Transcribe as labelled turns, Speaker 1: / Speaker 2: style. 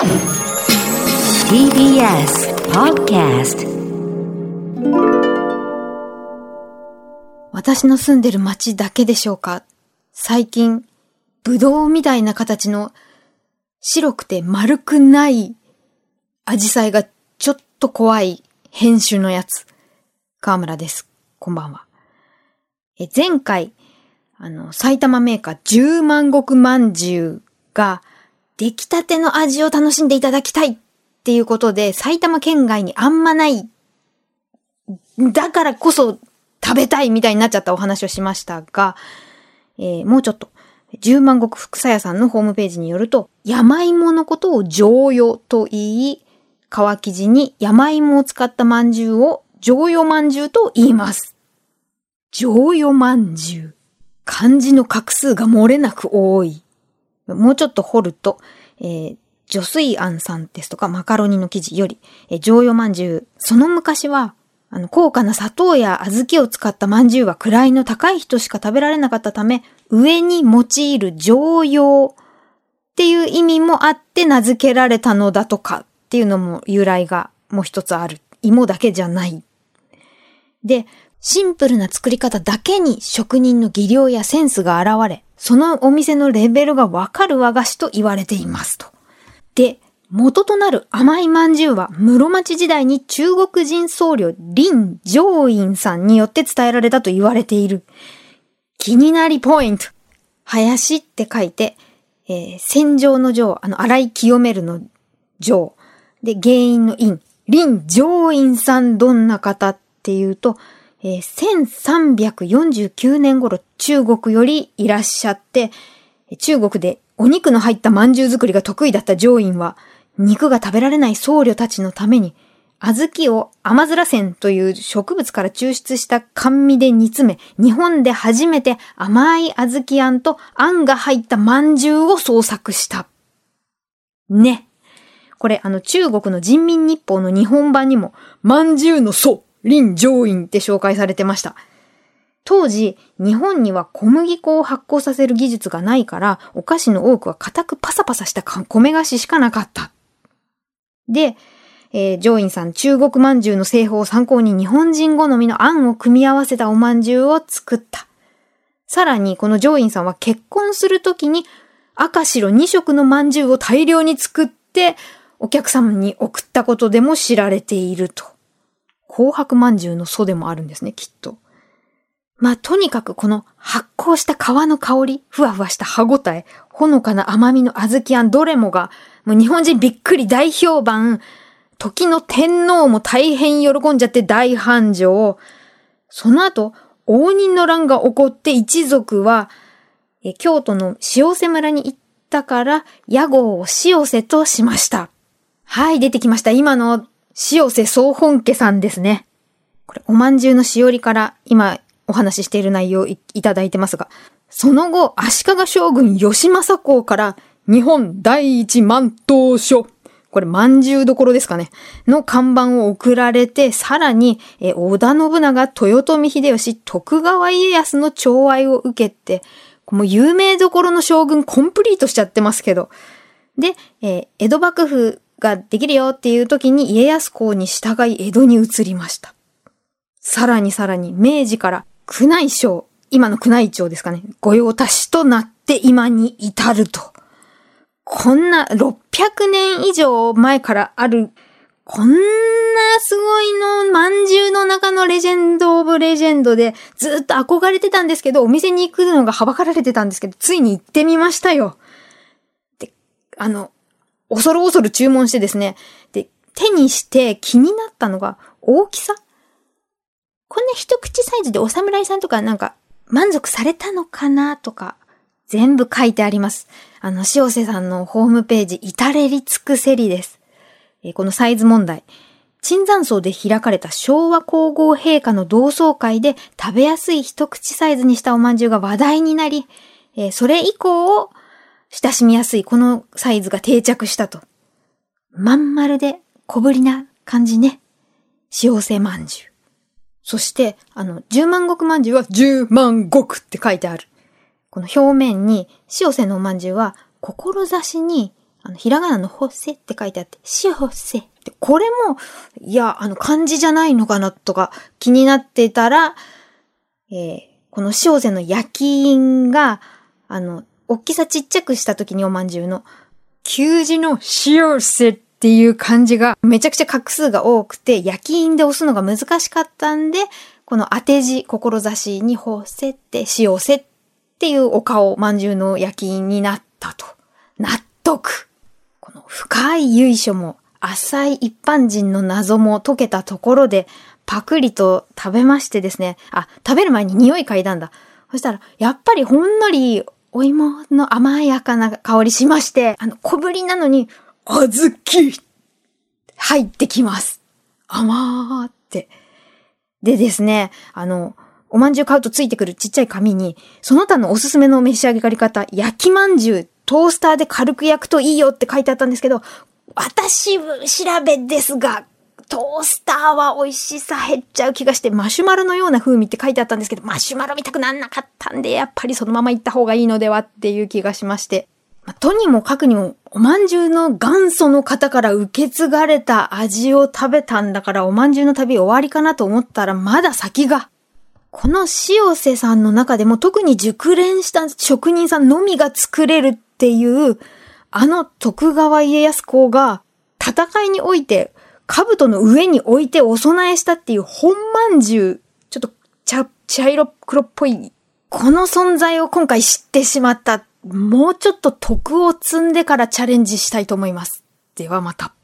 Speaker 1: TBS Podcast
Speaker 2: 私の住んでる街だけでしょうか？最近、ブドウみたいな形の白くて丸くないアジサイがちょっと怖い編集のやつ。河村です。こんばんは。え前回、あの、埼玉メーカー十万石まんじゅうが出来たての味を楽しんでいただきたいっていうことで、埼玉県外にあんまない、だからこそ食べたいみたいになっちゃったお話をしましたが、えーもうちょっと、十万石福さ屋さんのホームページによると、山芋のことを上与と言い、皮生地に山芋を使った饅頭を上与饅頭と言います。上与饅頭。漢字の画数が漏れなく多い。もうちょっと掘ると、えー、女水庵さんですとかマカロニの生地より、えー、上与饅頭。その昔は、あの、高価な砂糖や小豆を使った饅頭は位の高い人しか食べられなかったため、上に用いる上用っていう意味もあって名付けられたのだとかっていうのも由来がもう一つある。芋だけじゃない。で、シンプルな作り方だけに職人の技量やセンスが現れ、そのお店のレベルがわかる和菓子と言われていますと。で、元となる甘い饅頭は室町時代に中国人僧侶林上院さんによって伝えられたと言われている。気になりポイント。林って書いて、えー戦場の城、あの、洗い清めるの城。で、原因の因。林上院さんどんな方っていうと、えー1349年頃中国よりいらっしゃって、中国でお肉の入った饅頭作りが得意だった上院は、肉が食べられない僧侶たちのために、小豆を甘面線という植物から抽出した甘味で煮詰め、日本で初めて甘い小豆あんとあんが入った饅頭を創作した。ね。これ、あの、中国の人民日報の日本版にも、饅頭の祖、林上院って紹介されてました。当時、日本には小麦粉を発酵させる技術がないから、お菓子の多くは硬くパサパサした米菓子しかなかった。で、えー、上院さん中国饅頭の製法を参考に日本人好みのあんを組み合わせたお饅頭を作った。さらに、この上院さんは結婚するときに赤白2色の饅頭を大量に作ってお客様に送ったことでも知られていると。紅白饅頭の祖でもあるんですね、きっと。まあ、とにかくこの発酵した皮の香り、ふわふわした歯ごたえ、ほのかな甘みの小豆あんどれもが、もう日本人びっくり大評判、時の天皇も大変喜んじゃって大繁盛。その後、応仁の乱が起こって一族は、え京都の塩瀬村に行ったから、屋号を塩瀬としました。はい、出てきました。今の塩瀬総本家さんですね。これ、おまんじゅうのしおりから今お話ししている内容をいただいてますが、その後、足利将軍吉政公から日本第一万頭書、これ、まんじゅうどころですかね。の看板を送られて、さらに、え織田信長、豊臣秀吉、徳川家康の寵愛を受けて、もう有名どころの将軍コンプリートしちゃってますけど。で、えー江戸幕府ができるよっていう時に家康公に従い江戸に移りました。さらにさらに明治から宮内省、今の宮内庁ですかね、御用達となって今に至ると。こんな600年以上前からある、こんなすごいの、まんじゅうの中のレジェンド・オブ・レジェンドで、ずっと憧れてたんですけど、お店に行くのがはばかられてたんですけど、ついに行ってみましたよ。で、あの、恐る恐る注文してですね、で、手にして気になったのが、大きさ？こんな一口サイズでお侍さんとかなんか満足されたのかなとか、全部書いてあります。あの、塩瀬さんのホームページ、至れり尽くせりです。えーこのサイズ問題。椿山荘で開かれた昭和皇后陛下の同窓会で食べやすい一口サイズにしたおまんじゅうが話題になり、えーそれ以降、親しみやすいこのサイズが定着したと。まん丸で小ぶりな感じね。塩瀬まんじゅう。そして、あの、十万石まんじゅうは十万石って書いてある。この表面に、塩瀬のおまんじゅうは、志にあの、ひらがなのほせって書いてあって、しほせって、これも、いや、あの、漢字じゃないのかなとか気になってたら、えー、この塩瀬の焼き印が、あの、大きさちっちゃくした時におまんじゅうの、旧字の塩瀬っていう漢字がめちゃくちゃ画数が多くて、焼き印で押すのが難しかったんで、この当て字、志にほせって塩瀬っていうお顔、まんじゅうの焼き印になったと。納得この深い由緒も浅い一般人の謎も解けたところで、パクリと食べましてですね。あ、食べる前に匂い嗅いだんだ。そしたら、やっぱりほんのりお芋の甘やかな香りしまして、あの、小ぶりなのに、あずき入ってきます。甘ーって。でですね、あの、おまんじゅう買うとついてくるちっちゃい紙に、その他のおすすめの召し上がり方、焼きまんじゅう、トースターで軽く焼くといいよって書いてあったんですけど、私調べですが、トースターは美味しさ減っちゃう気がして、マシュマロのような風味って書いてあったんですけど、マシュマロ見たくなんなかったんで、やっぱりそのまま行った方がいいのではっていう気がしまして。まあとにもかくにも、おまんじゅうの元祖の方から受け継がれた味を食べたんだから、おまんじゅうの旅終わりかなと思ったら、まだ先が。この塩瀬さんの中でも特に熟練した職人さんのみが作れるっていう、あの徳川家康公が戦いにおいて兜の上に置いてお供えしたっていう本まんじゅう、ちょっと茶、茶色黒っぽい、この存在を今回知ってしまった。もうちょっと徳を積んでからチャレンジしたいと思います。ではまた。